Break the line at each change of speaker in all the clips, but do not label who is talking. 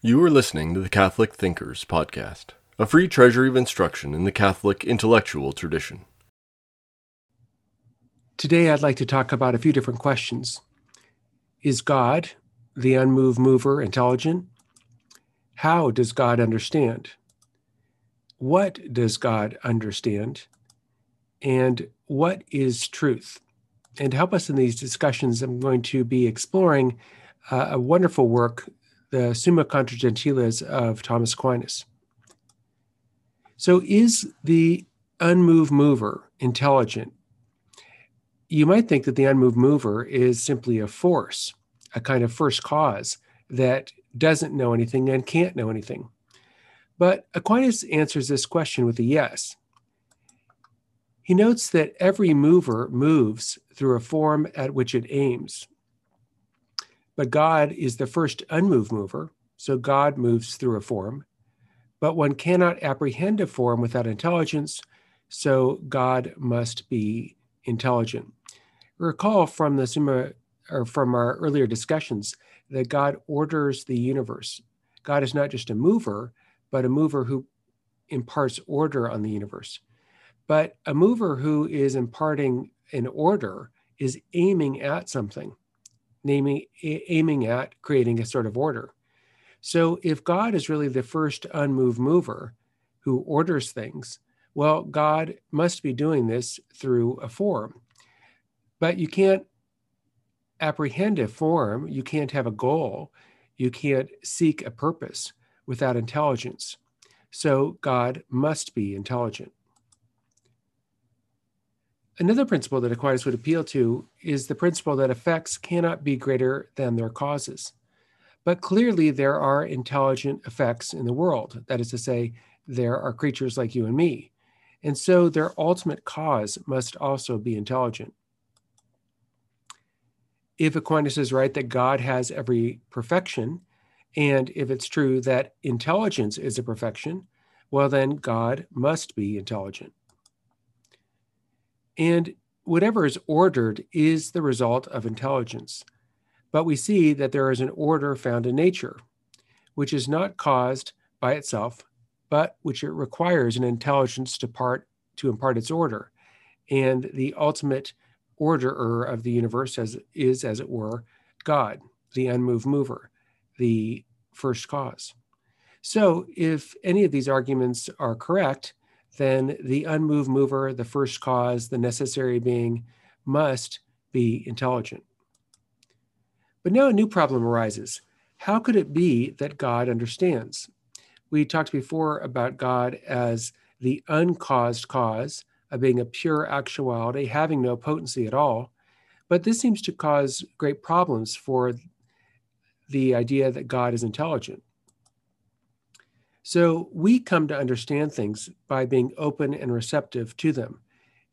You are listening to the Catholic Thinkers Podcast, a free treasury of instruction in the Catholic intellectual tradition.
Today, I'd like to talk about a few different questions. Is God, the unmoved mover, intelligent? How does God understand? What does God understand? And what is truth? And to help us in these discussions, I'm going to be exploring uh, a wonderful work the Summa Contra Gentiles of Thomas Aquinas. So, is the unmoved mover intelligent? You might think that the unmoved mover is simply a force, a kind of first cause that doesn't know anything and can't know anything. But Aquinas answers this question with a yes. He notes that every mover moves through a form at which it aims. But God is the first unmoved mover, so God moves through a form. But one cannot apprehend a form without intelligence, so God must be intelligent. Recall from the Summa or from our earlier discussions that God orders the universe. God is not just a mover, but a mover who imparts order on the universe. But a mover who is imparting an order is aiming at something naming, aiming at creating a sort of order. So if God is really the first unmoved mover who orders things, well, God must be doing this through a form. But you can't apprehend a form, you can't have a goal, you can't seek a purpose without intelligence. So God must be intelligent. Another principle that Aquinas would appeal to is the principle that effects cannot be greater than their causes. But clearly, there are intelligent effects in the world. That is to say, there are creatures like you and me. And so their ultimate cause must also be intelligent. If Aquinas is right that God has every perfection, and if it's true that intelligence is a perfection, well, then God must be intelligent. And whatever is ordered is the result of intelligence. But we see that there is an order found in nature, which is not caused by itself, but which it requires an intelligence to part to impart its order. And the ultimate orderer of the universe as, is, as it were, God, the unmoved mover, the first cause. So, if any of these arguments are correct, then the unmoved mover, the first cause, the necessary being, must be intelligent. But now a new problem arises. How could it be that God understands? We talked before about God as the uncaused cause of being a pure actuality, having no potency at all. But this seems to cause great problems for the idea that God is intelligent. So we come to understand things by being open and receptive to them.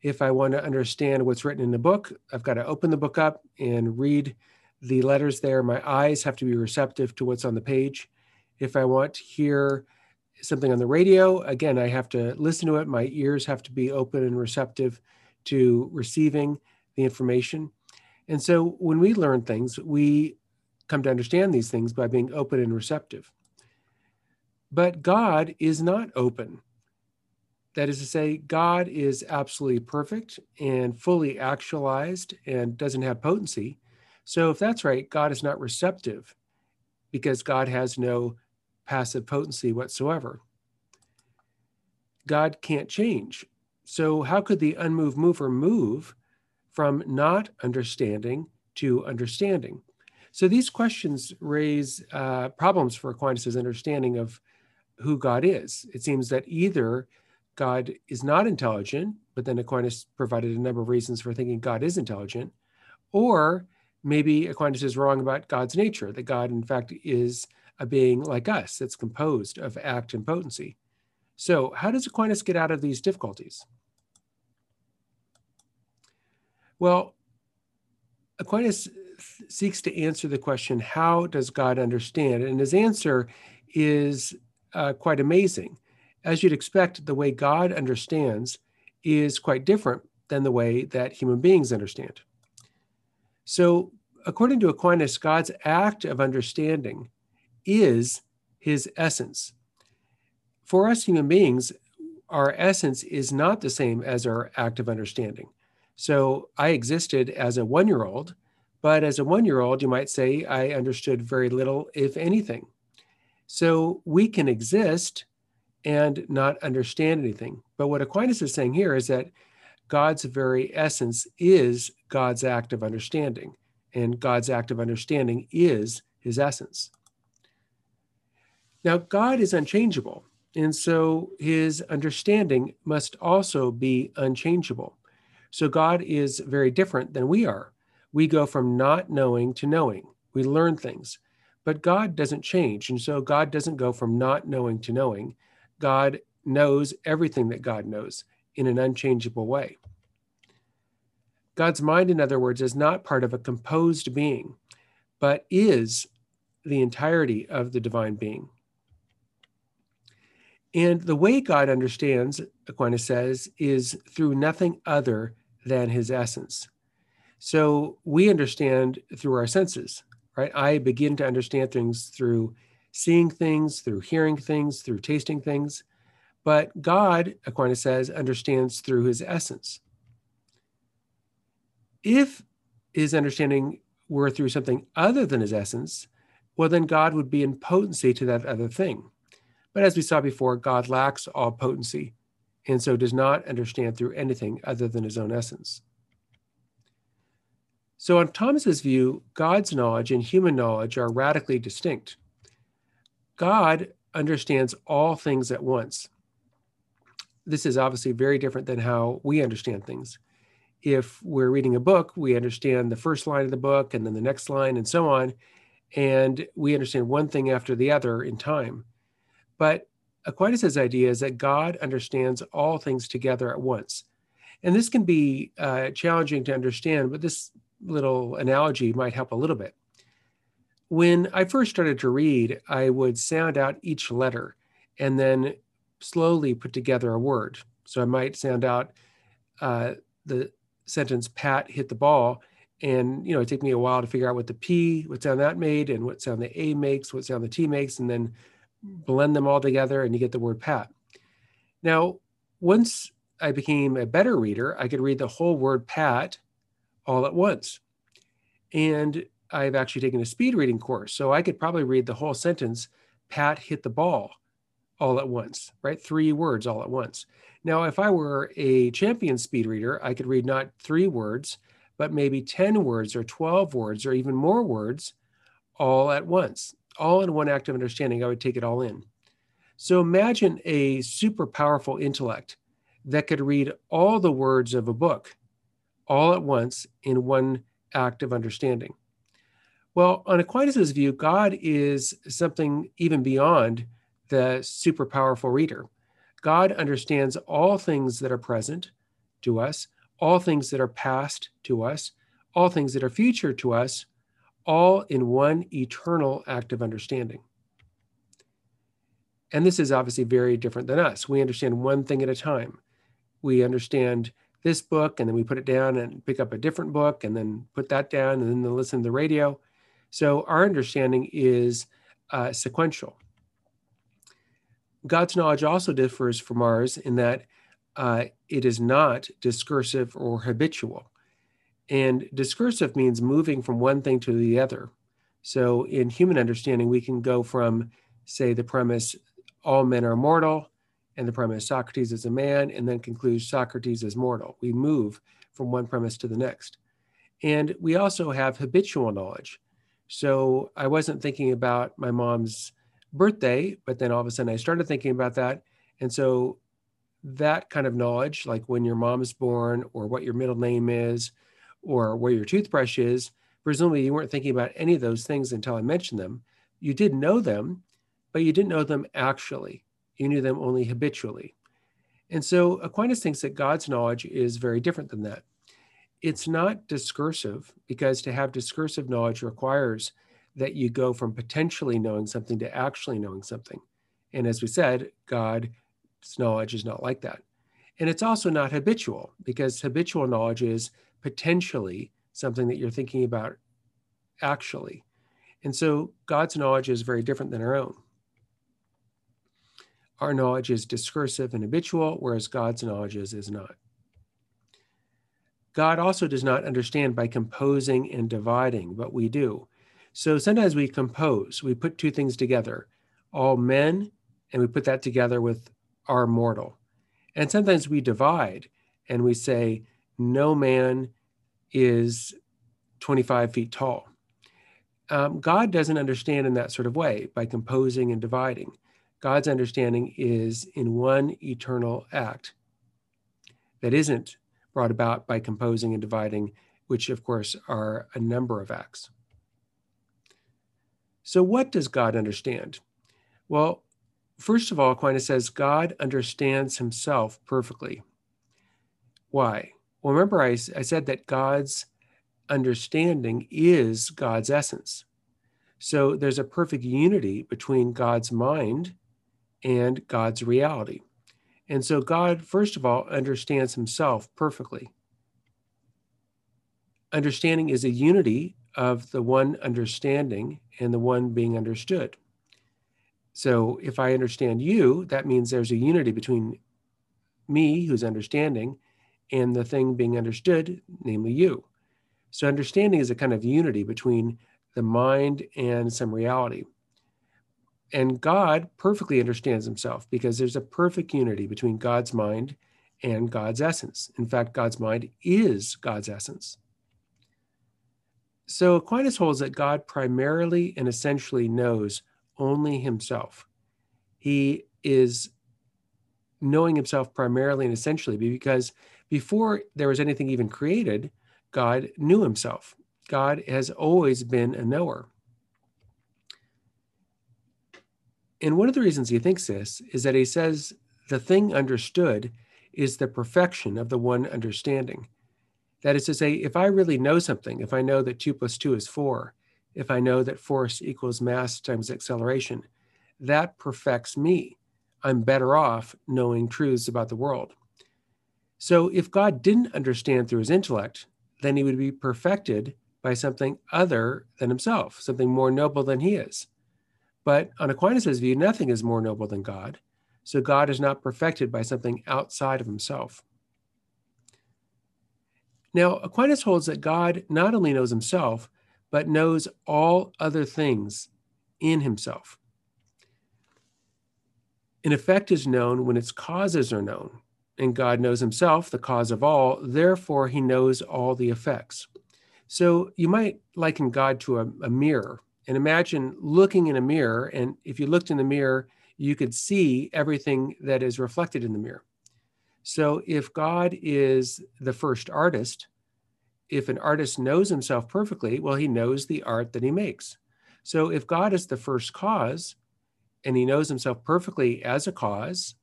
If I want to understand what's written in the book, I've got to open the book up and read the letters there. My eyes have to be receptive to what's on the page. If I want to hear something on the radio, again, I have to listen to it. My ears have to be open and receptive to receiving the information. And so when we learn things, we come to understand these things by being open and receptive. But God is not open. That is to say, God is absolutely perfect and fully actualized and doesn't have potency. So, if that's right, God is not receptive because God has no passive potency whatsoever. God can't change. So, how could the unmoved mover move from not understanding to understanding? So, these questions raise uh, problems for Aquinas' understanding of who God is. It seems that either God is not intelligent, but then Aquinas provided a number of reasons for thinking God is intelligent, or maybe Aquinas is wrong about God's nature, that God, in fact, is a being like us that's composed of act and potency. So, how does Aquinas get out of these difficulties? Well, Aquinas seeks to answer the question, how does God understand? And his answer is uh, quite amazing. As you'd expect, the way God understands is quite different than the way that human beings understand. So, according to Aquinas, God's act of understanding is his essence. For us human beings, our essence is not the same as our act of understanding. So I existed as a one year old, but as a one year old, you might say I understood very little, if anything. So we can exist and not understand anything. But what Aquinas is saying here is that God's very essence is God's act of understanding, and God's act of understanding is his essence. Now, God is unchangeable, and so his understanding must also be unchangeable. So, God is very different than we are. We go from not knowing to knowing, we learn things, but God doesn't change. And so, God doesn't go from not knowing to knowing. God knows everything that God knows in an unchangeable way. God's mind, in other words, is not part of a composed being, but is the entirety of the divine being. And the way God understands, Aquinas says, is through nothing other than his essence. So we understand through our senses, right? I begin to understand things through seeing things, through hearing things, through tasting things. But God, Aquinas says, understands through his essence. If his understanding were through something other than his essence, well, then God would be in potency to that other thing. But as we saw before, God lacks all potency and so does not understand through anything other than his own essence. So, on Thomas's view, God's knowledge and human knowledge are radically distinct. God understands all things at once. This is obviously very different than how we understand things. If we're reading a book, we understand the first line of the book and then the next line and so on, and we understand one thing after the other in time. But Aquinas' idea is that God understands all things together at once. And this can be uh, challenging to understand, but this little analogy might help a little bit. When I first started to read, I would sound out each letter and then slowly put together a word. So I might sound out uh, the sentence "Pat hit the ball," and you know it took me a while to figure out what the P, what sound that made, and what sound the A makes, what sound the T makes, and then blend them all together, and you get the word "Pat." Now, once I became a better reader, I could read the whole word "Pat" all at once, and I've actually taken a speed reading course, so I could probably read the whole sentence, Pat hit the ball all at once, right? Three words all at once. Now, if I were a champion speed reader, I could read not three words, but maybe 10 words or 12 words or even more words all at once, all in one act of understanding. I would take it all in. So imagine a super powerful intellect that could read all the words of a book all at once in one act of understanding. Well, on Aquinas' view, God is something even beyond the super powerful reader. God understands all things that are present to us, all things that are past to us, all things that are future to us, all in one eternal act of understanding. And this is obviously very different than us. We understand one thing at a time. We understand this book, and then we put it down and pick up a different book, and then put that down, and then listen to the radio. So our understanding is uh, sequential. God's knowledge also differs from ours in that uh, it is not discursive or habitual. And discursive means moving from one thing to the other. So in human understanding, we can go from, say, the premise, all men are mortal, and the premise, Socrates is a man, and then concludes Socrates is mortal. We move from one premise to the next. And we also have habitual knowledge. So I wasn't thinking about my mom's birthday, but then all of a sudden I started thinking about that. And so that kind of knowledge, like when your mom is born or what your middle name is or where your toothbrush is, presumably you weren't thinking about any of those things until I mentioned them. You did know them, but you didn't know them actually. You knew them only habitually. And so Aquinas thinks that God's knowledge is very different than that it's not discursive because to have discursive knowledge requires that you go from potentially knowing something to actually knowing something. And as we said, God's knowledge is not like that. And it's also not habitual because habitual knowledge is potentially something that you're thinking about actually. And so God's knowledge is very different than our own. Our knowledge is discursive and habitual, whereas God's knowledge is, is not. God also does not understand by composing and dividing, but we do. So sometimes we compose, we put two things together, all men, and we put that together with our mortal. And sometimes we divide and we say, no man is 25 feet tall. Um, God doesn't understand in that sort of way by composing and dividing. God's understanding is in one eternal act that isn't brought about by composing and dividing, which of course are a number of acts. So, what does God understand? Well, first of all, Aquinas says God understands himself perfectly. Why? Well, remember, I, I said that God's understanding is God's essence. So there's a perfect unity between God's mind and God's reality. And so God, first of all, understands himself perfectly. Understanding is a unity of the one understanding and the one being understood. So if I understand you, that means there's a unity between me, who's understanding, and the thing being understood, namely you. So understanding is a kind of unity between the mind and some reality. And God perfectly understands himself because there's a perfect unity between God's mind and God's essence. In fact, God's mind is God's essence. So Aquinas holds that God primarily and essentially knows only himself. He is knowing himself primarily and essentially because before there was anything even created, God knew himself. God has always been a knower. And one of the reasons he thinks this is that he says the thing understood is the perfection of the one understanding. That is to say, if I really know something, if I know that 2 plus 2 is 4, if I know that force equals mass times acceleration, that perfects me. I'm better off knowing truths about the world. So if God didn't understand through his intellect, then he would be perfected by something other than himself, something more noble than he is. But on Aquinas' view, nothing is more noble than God. So God is not perfected by something outside of himself. Now, Aquinas holds that God not only knows himself, but knows all other things in himself. An effect is known when its causes are known and God knows himself, the cause of all, therefore he knows all the effects. So you might liken God to a, a, mirror and imagine looking in a mirror. And if you looked in the mirror, you could see everything that is reflected in the mirror. So if God is the first artist, if an artist knows himself perfectly, well, he knows the art that he makes. So if God is the first cause and he knows himself perfectly as a cause,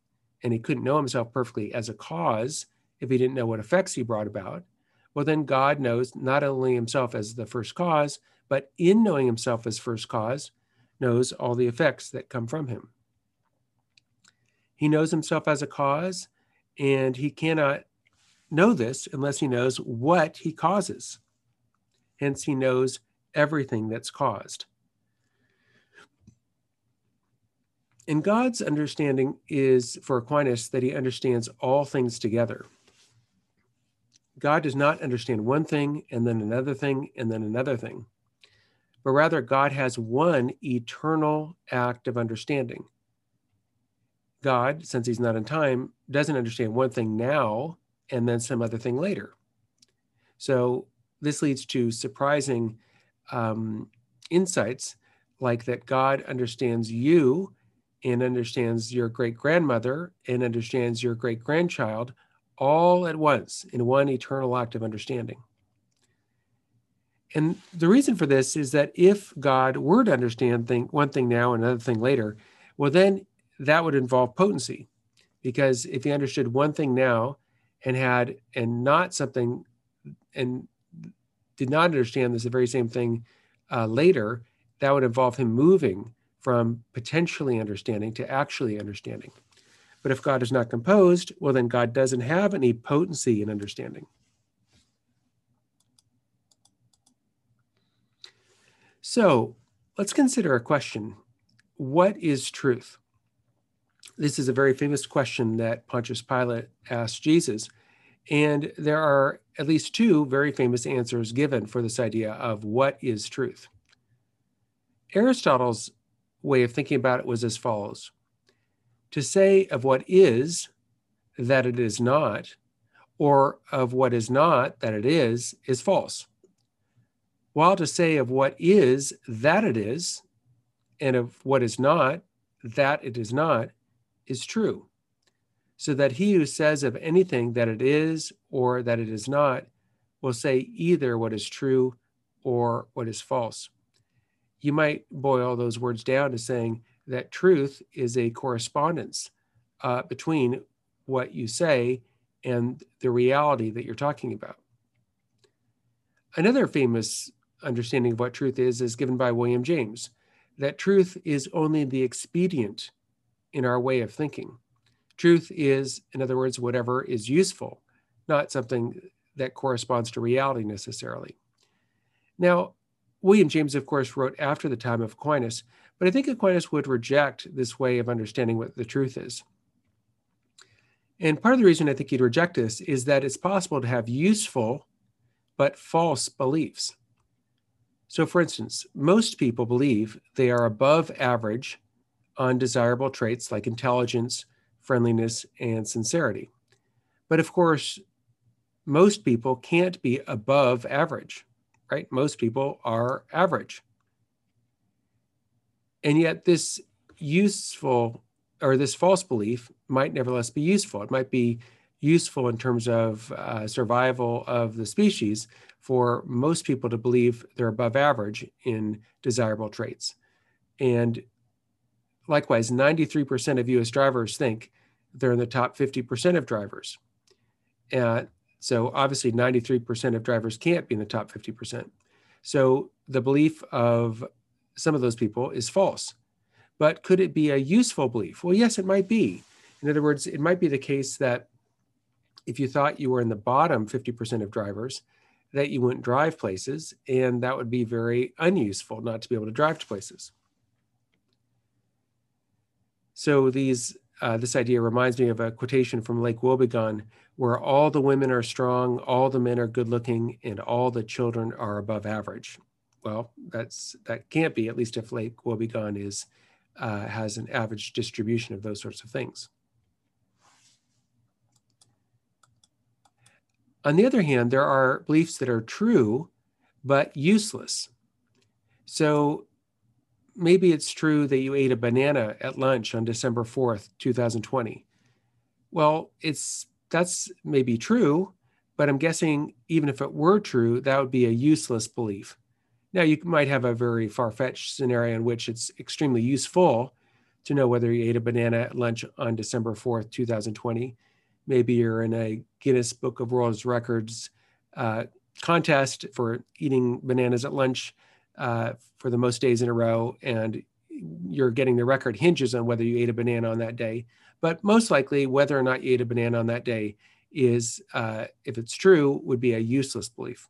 and he couldn't know himself perfectly as a cause if he didn't know what effects he brought about, well, then God knows not only himself as the first cause, but in knowing himself as first cause, knows all the effects that come from him. He knows himself as a cause, and he cannot know this unless he knows what he causes. Hence, he knows everything that's caused. And God's understanding is for Aquinas that he understands all things together. God does not understand one thing and then another thing and then another thing, but rather God has one eternal act of understanding. God, since he's not in time, doesn't understand one thing now and then some other thing later. So this leads to surprising um, insights like that God understands you and understands your great grandmother and understands your great grandchild all at once in one eternal act of understanding. And the reason for this is that if God were to understand thing, one thing now and another thing later, well, then that would involve potency. Because if he understood one thing now and had, and not something, and did not understand this the very same thing uh, later, that would involve him moving from potentially understanding to actually understanding. But if God is not composed, well, then God doesn't have any potency in understanding. So let's consider a question What is truth? This is a very famous question that Pontius Pilate asked Jesus. And there are at least two very famous answers given for this idea of what is truth. Aristotle's way of thinking about it was as follows To say of what is that it is not, or of what is not that it is, is false. While to say of what is that it is, and of what is not that it is not, is true. So that he who says of anything that it is or that it is not will say either what is true or what is false. You might boil those words down to saying that truth is a correspondence uh, between what you say and the reality that you're talking about. Another famous understanding of what truth is is given by William James that truth is only the expedient in our way of thinking. Truth is, in other words, whatever is useful, not something that corresponds to reality necessarily. Now, William James, of course, wrote after the time of Aquinas, but I think Aquinas would reject this way of understanding what the truth is. And part of the reason I think he'd reject this is that it's possible to have useful but false beliefs. So, for instance, most people believe they are above average on desirable traits like intelligence, friendliness, and sincerity. But of course, most people can't be above average, right? Most people are average. And yet, this useful or this false belief might nevertheless be useful. It might be useful in terms of uh, survival of the species for most people to believe they're above average in desirable traits. And likewise, 93% of US drivers think they're in the top 50% of drivers. Uh, so obviously, 93% of drivers can't be in the top 50%. So the belief of some of those people is false. But could it be a useful belief? Well, yes, it might be. In other words, it might be the case that if you thought you were in the bottom 50% of drivers, that you wouldn't drive places, and that would be very unuseful not to be able to drive to places. So these uh, this idea reminds me of a quotation from Lake Wobegon, where all the women are strong, all the men are good looking, and all the children are above average. Well, that's that can't be, at least if Lake Wobegon is uh, has an average distribution of those sorts of things. On the other hand, there are beliefs that are true but useless. So maybe it's true that you ate a banana at lunch on December 4th, 2020. Well, it's that's maybe true, but I'm guessing even if it were true, that would be a useless belief. Now, you might have a very far fetched scenario in which it's extremely useful to know whether you ate a banana at lunch on December 4th, 2020 maybe you're in a Guinness Book of World Records uh, contest for eating bananas at lunch uh, for the most days in a row, and you're getting the record hinges on whether you ate a banana on that day. But most likely, whether or not you ate a banana on that day is, uh, if it's true, would be a useless belief.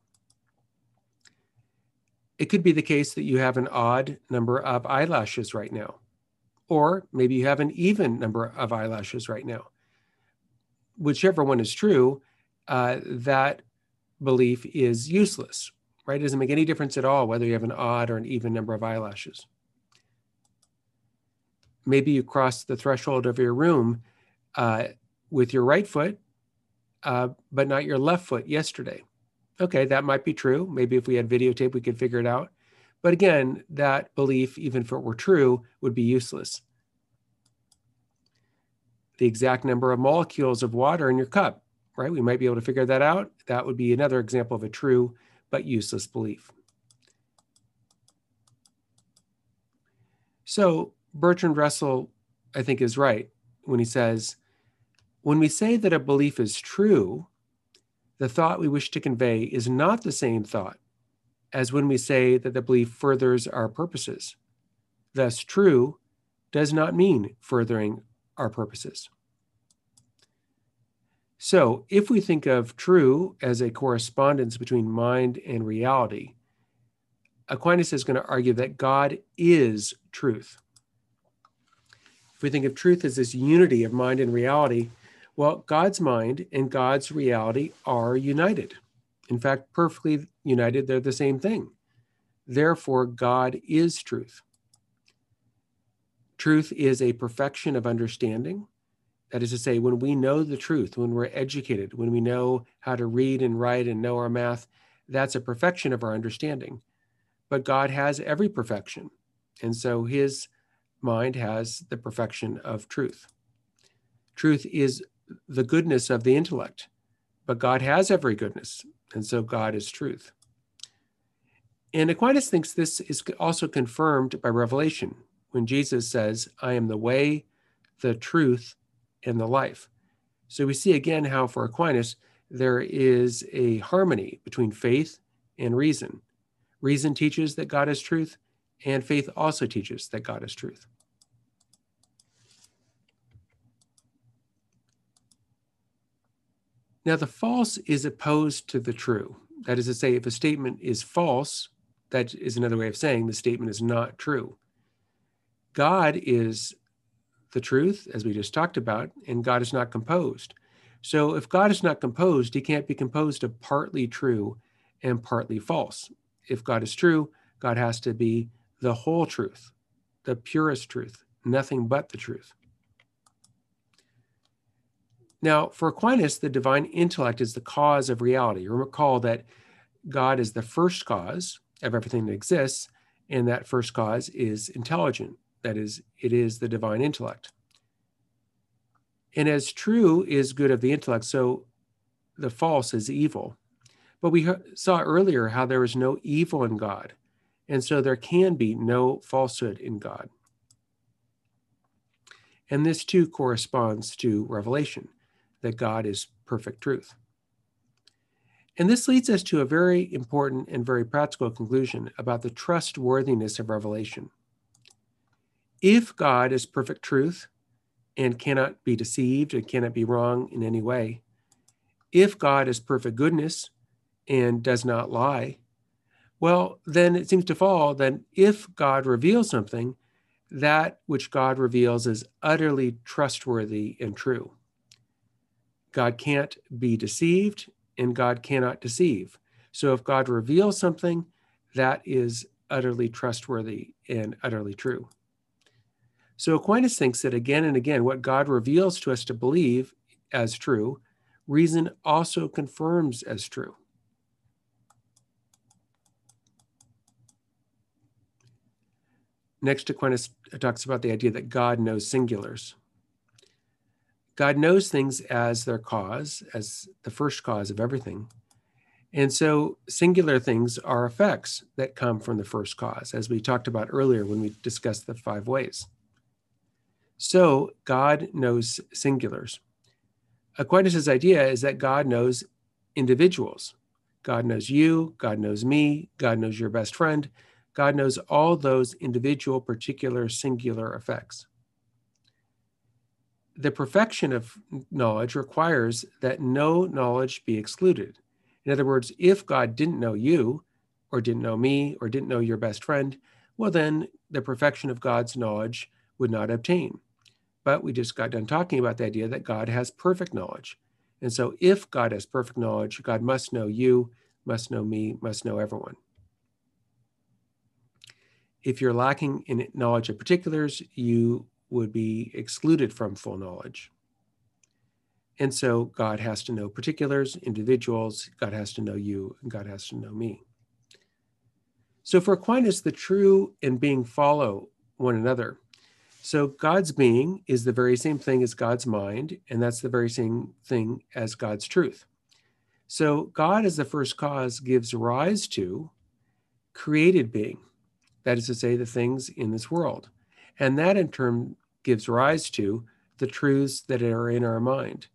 It could be the case that you have an odd number of eyelashes right now, or maybe you have an even number of eyelashes right now whichever one is true, uh, that belief is useless, right? It doesn't make any difference at all whether you have an odd or an even number of eyelashes. Maybe you crossed the threshold of your room uh, with your right foot, uh, but not your left foot yesterday. Okay, that might be true. Maybe if we had videotape, we could figure it out. But again, that belief, even if it were true, would be useless the exact number of molecules of water in your cup, right? We might be able to figure that out. That would be another example of a true but useless belief. So Bertrand Russell, I think, is right when he says, when we say that a belief is true, the thought we wish to convey is not the same thought as when we say that the belief furthers our purposes. Thus, true does not mean furthering our purposes. So, if we think of true as a correspondence between mind and reality, Aquinas is going to argue that God is truth. If we think of truth as this unity of mind and reality, well, God's mind and God's reality are united. In fact, perfectly united, they're the same thing. Therefore, God is truth. Truth is a perfection of understanding. That is to say, when we know the truth, when we're educated, when we know how to read and write and know our math, that's a perfection of our understanding. But God has every perfection. And so his mind has the perfection of truth. Truth is the goodness of the intellect, but God has every goodness. And so God is truth. And Aquinas thinks this is also confirmed by revelation when Jesus says, I am the way, the truth, and the life. So we see again how for Aquinas, there is a harmony between faith and reason. Reason teaches that God is truth, and faith also teaches that God is truth. Now, the false is opposed to the true. That is to say, if a statement is false, that is another way of saying the statement is not true. God is the truth, as we just talked about, and God is not composed. So if God is not composed, he can't be composed of partly true and partly false. If God is true, God has to be the whole truth, the purest truth, nothing but the truth. Now, for Aquinas, the divine intellect is the cause of reality. Recall that God is the first cause of everything that exists, and that first cause is intelligent. That is, it is the divine intellect. And as true is good of the intellect, so the false is evil. But we saw earlier how there is no evil in God. And so there can be no falsehood in God. And this too corresponds to revelation that God is perfect truth. And this leads us to a very important and very practical conclusion about the trustworthiness of revelation. If God is perfect truth and cannot be deceived and cannot be wrong in any way, if God is perfect goodness and does not lie, well, then it seems to follow that if God reveals something, that which God reveals is utterly trustworthy and true. God can't be deceived and God cannot deceive. So if God reveals something, that is utterly trustworthy and utterly true. So Aquinas thinks that again and again, what God reveals to us to believe as true, reason also confirms as true. Next, Aquinas talks about the idea that God knows singulars. God knows things as their cause, as the first cause of everything. And so singular things are effects that come from the first cause, as we talked about earlier when we discussed the five ways. So God knows singulars. Aquinas' idea is that God knows individuals. God knows you, God knows me, God knows your best friend, God knows all those individual, particular, singular effects the perfection of knowledge requires that no knowledge be excluded. In other words, if God didn't know you, or didn't know me, or didn't know your best friend, well, then the perfection of God's knowledge would not obtain. But we just got done talking about the idea that God has perfect knowledge. And so, if God has perfect knowledge, God must know you, must know me, must know everyone. If you're lacking in knowledge of particulars, you would be excluded from full knowledge. And so God has to know particulars, individuals, God has to know you, and God has to know me. So for Aquinas, the true and being follow one another. So God's being is the very same thing as God's mind, and that's the very same thing as God's truth. So God, as the first cause, gives rise to created being, that is to say, the things in this world. And that in turn gives rise to the truths that are in our mind.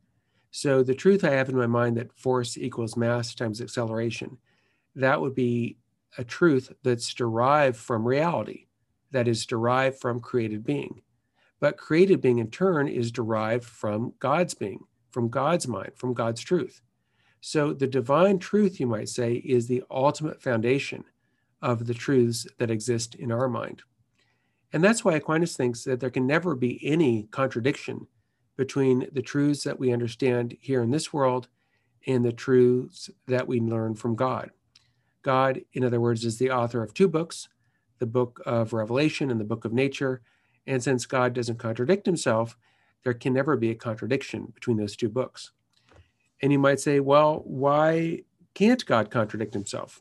So the truth I have in my mind that force equals mass times acceleration, that would be a truth that's derived from reality, that is derived from created being. But created being in turn is derived from God's being, from God's mind, from God's truth. So the divine truth, you might say, is the ultimate foundation of the truths that exist in our mind. And that's why Aquinas thinks that there can never be any contradiction between the truths that we understand here in this world and the truths that we learn from God. God, in other words, is the author of two books the book of Revelation and the book of nature. And since God doesn't contradict himself, there can never be a contradiction between those two books. And you might say, well, why can't God contradict himself?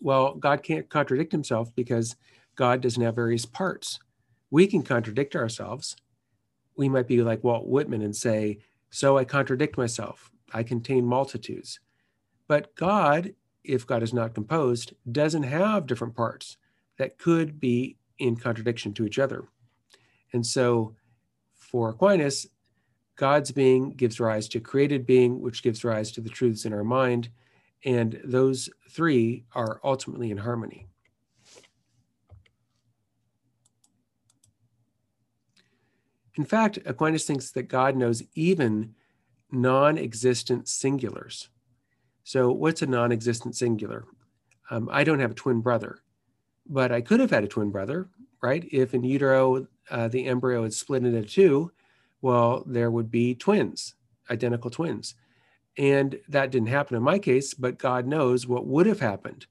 Well, God can't contradict himself because God doesn't have various parts. We can contradict ourselves. We might be like Walt Whitman and say, So I contradict myself. I contain multitudes. But God, if God is not composed, doesn't have different parts that could be in contradiction to each other. And so for Aquinas, God's being gives rise to created being, which gives rise to the truths in our mind. And those three are ultimately in harmony. In fact, Aquinas thinks that God knows even non existent singulars. So, what's a non existent singular? Um, I don't have a twin brother, but I could have had a twin brother, right? If in utero uh, the embryo is split into two, well, there would be twins, identical twins. And that didn't happen in my case, but God knows what would have happened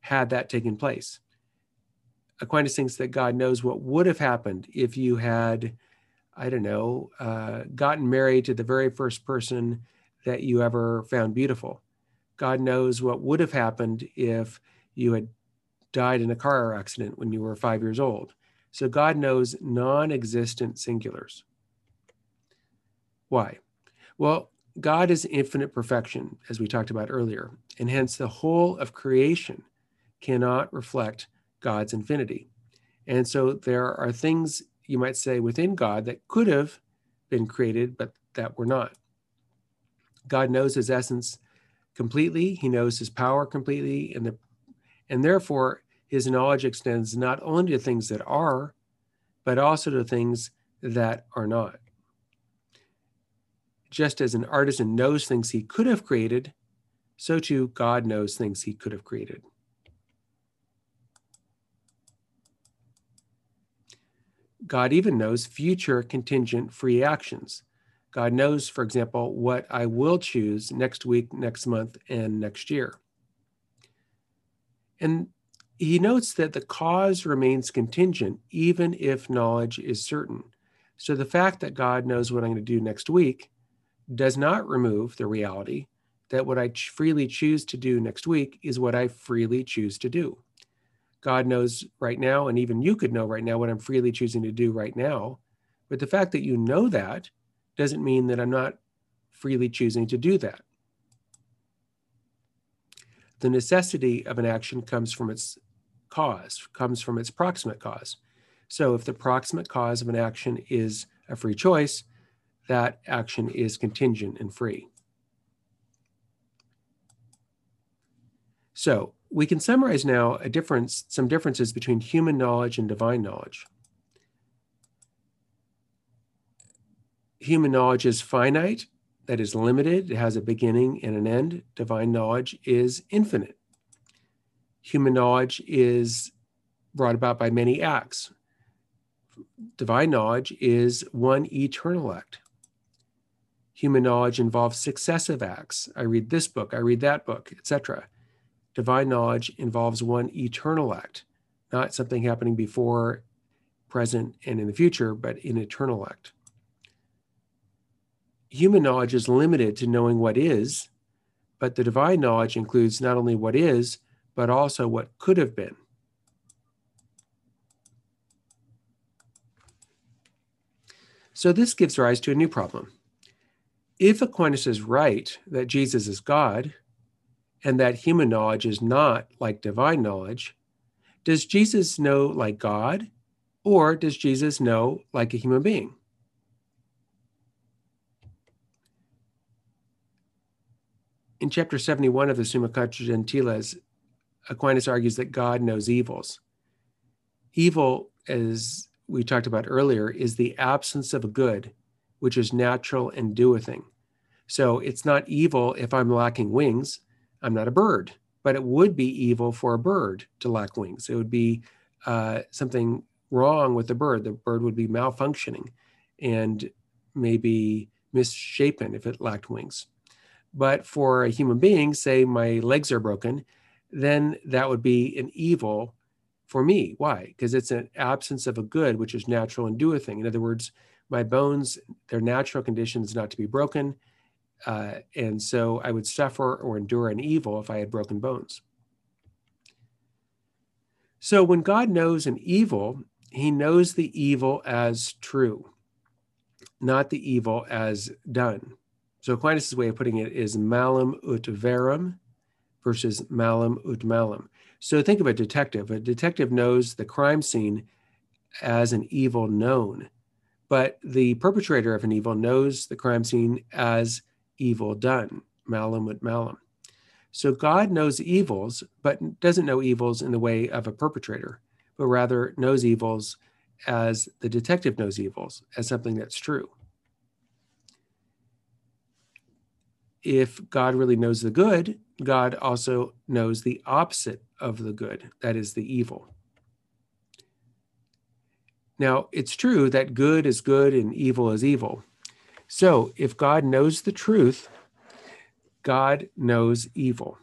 had that taken place. Aquinas thinks that God knows what would have happened if you had, I don't know, uh, gotten married to the very first person that you ever found beautiful. God knows what would have happened if you had died in a car accident when you were five years old. So God knows non existent singulars. Why? Well, God is infinite perfection, as we talked about earlier, and hence the whole of creation cannot reflect God's infinity. And so there are things you might say within God that could have been created, but that were not. God knows his essence completely, he knows his power completely, and the and therefore his knowledge extends not only to things that are, but also to things that are not. Just as an artisan knows things he could have created, so too God knows things he could have created. God even knows future contingent free actions. God knows, for example, what I will choose next week, next month, and next year. And he notes that the cause remains contingent even if knowledge is certain. So the fact that God knows what I'm going to do next week does not remove the reality that what I freely choose to do next week is what I freely choose to do. God knows right now, and even you could know right now what I'm freely choosing to do right now. But the fact that you know that doesn't mean that I'm not freely choosing to do that. The necessity of an action comes from its cause, comes from its proximate cause. So if the proximate cause of an action is a free choice, that action is contingent and free. So we can summarize now a difference, some differences between human knowledge and divine knowledge. Human knowledge is finite that is limited, it has a beginning and an end. Divine knowledge is infinite. Human knowledge is brought about by many acts. Divine knowledge is one eternal act. Human knowledge involves successive acts. I read this book, I read that book, etc. Divine knowledge involves one eternal act, not something happening before, present, and in the future, but an eternal act human knowledge is limited to knowing what is, but the divine knowledge includes not only what is, but also what could have been. So this gives rise to a new problem. If Aquinas is right that Jesus is God and that human knowledge is not like divine knowledge, does Jesus know like God or does Jesus know like a human being? In chapter 71 of the Summa Contra Gentiles, Aquinas argues that God knows evils. Evil, as we talked about earlier, is the absence of a good, which is natural and do a thing. So it's not evil if I'm lacking wings. I'm not a bird, but it would be evil for a bird to lack wings. It would be uh, something wrong with the bird. The bird would be malfunctioning and maybe misshapen if it lacked wings. But for a human being, say my legs are broken, then that would be an evil for me. Why? Because it's an absence of a good, which is natural and do a thing. In other words, my bones, their natural condition is not to be broken. Uh, and so I would suffer or endure an evil if I had broken bones. So when God knows an evil, he knows the evil as true, not the evil as done. So Aquinas' way of putting it is malum ut verum versus malum ut malum. So think of a detective. A detective knows the crime scene as an evil known, but the perpetrator of an evil knows the crime scene as evil done, malum ut malum. So God knows evils, but doesn't know evils in the way of a perpetrator, but rather knows evils as the detective knows evils, as something that's true. If God really knows the good, God also knows the opposite of the good, that is the evil. Now, it's true that good is good and evil is evil. So, if God knows the truth, God knows evil.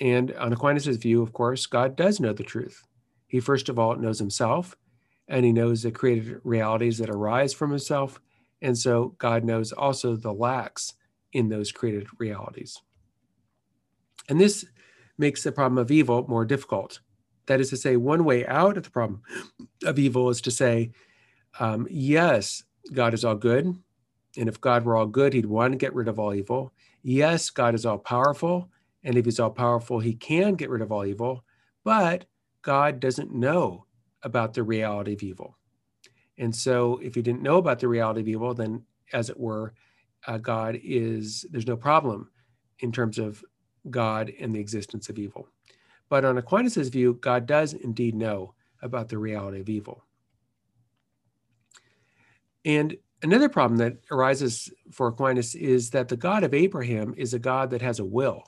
And on Aquinas' view, of course, God does know the truth. He first of all knows himself, and he knows the created realities that arise from himself. And so God knows also the lacks in those created realities. And this makes the problem of evil more difficult. That is to say, one way out of the problem of evil is to say, um, yes, God is all good. And if God were all good, he'd want to get rid of all evil. Yes, God is all powerful. And if he's all powerful, he can get rid of all evil. But God doesn't know about the reality of evil. And so, if he didn't know about the reality of evil, then, as it were, uh, God is, there's no problem in terms of God and the existence of evil. But on Aquinas' view, God does indeed know about the reality of evil. And another problem that arises for Aquinas is that the God of Abraham is a God that has a will.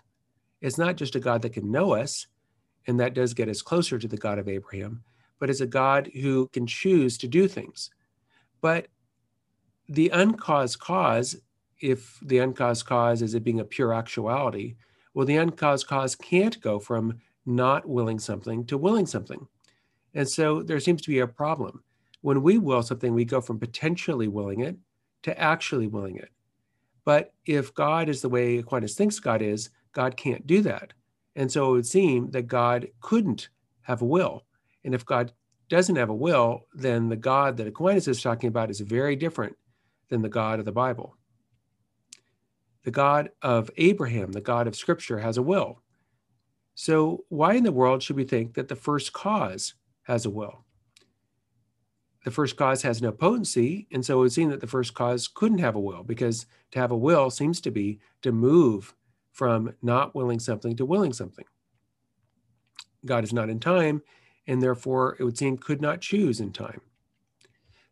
It's not just a God that can know us, and that does get us closer to the God of Abraham, but it's a God who can choose to do things. But the uncaused cause if the uncaused cause is it being a pure actuality, well, the uncaused cause can't go from not willing something to willing something. And so there seems to be a problem. When we will something, we go from potentially willing it to actually willing it. But if God is the way Aquinas thinks God is, God can't do that. And so it would seem that God couldn't have a will. And if God doesn't have a will, then the God that Aquinas is talking about is very different than the God of the Bible. The God of Abraham, the God of Scripture, has a will. So, why in the world should we think that the first cause has a will? The first cause has no potency, and so it would seem that the first cause couldn't have a will because to have a will seems to be to move from not willing something to willing something. God is not in time, and therefore it would seem could not choose in time.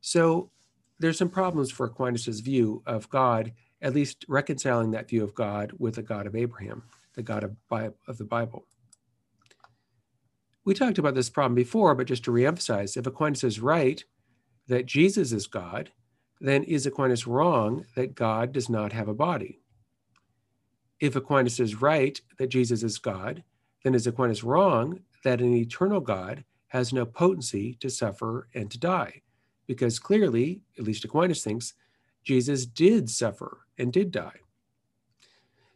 So there's some problems for Aquinas' view of God at least reconciling that view of God with the God of Abraham, the God of, of the Bible. We talked about this problem before, but just to reemphasize, if Aquinas is right that Jesus is God, then is Aquinas wrong that God does not have a body? If Aquinas is right that Jesus is God, then is Aquinas wrong that an eternal God has no potency to suffer and to die? Because clearly, at least Aquinas thinks, Jesus did suffer and did die.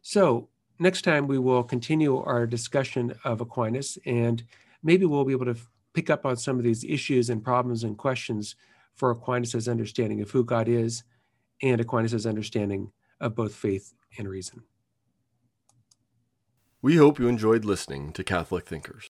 So, next time we will continue our discussion of Aquinas, and maybe we'll be able to pick up on some of these issues and problems and questions for Aquinas' understanding of who God is and Aquinas' understanding of both faith and reason.
We hope you enjoyed listening to Catholic Thinkers.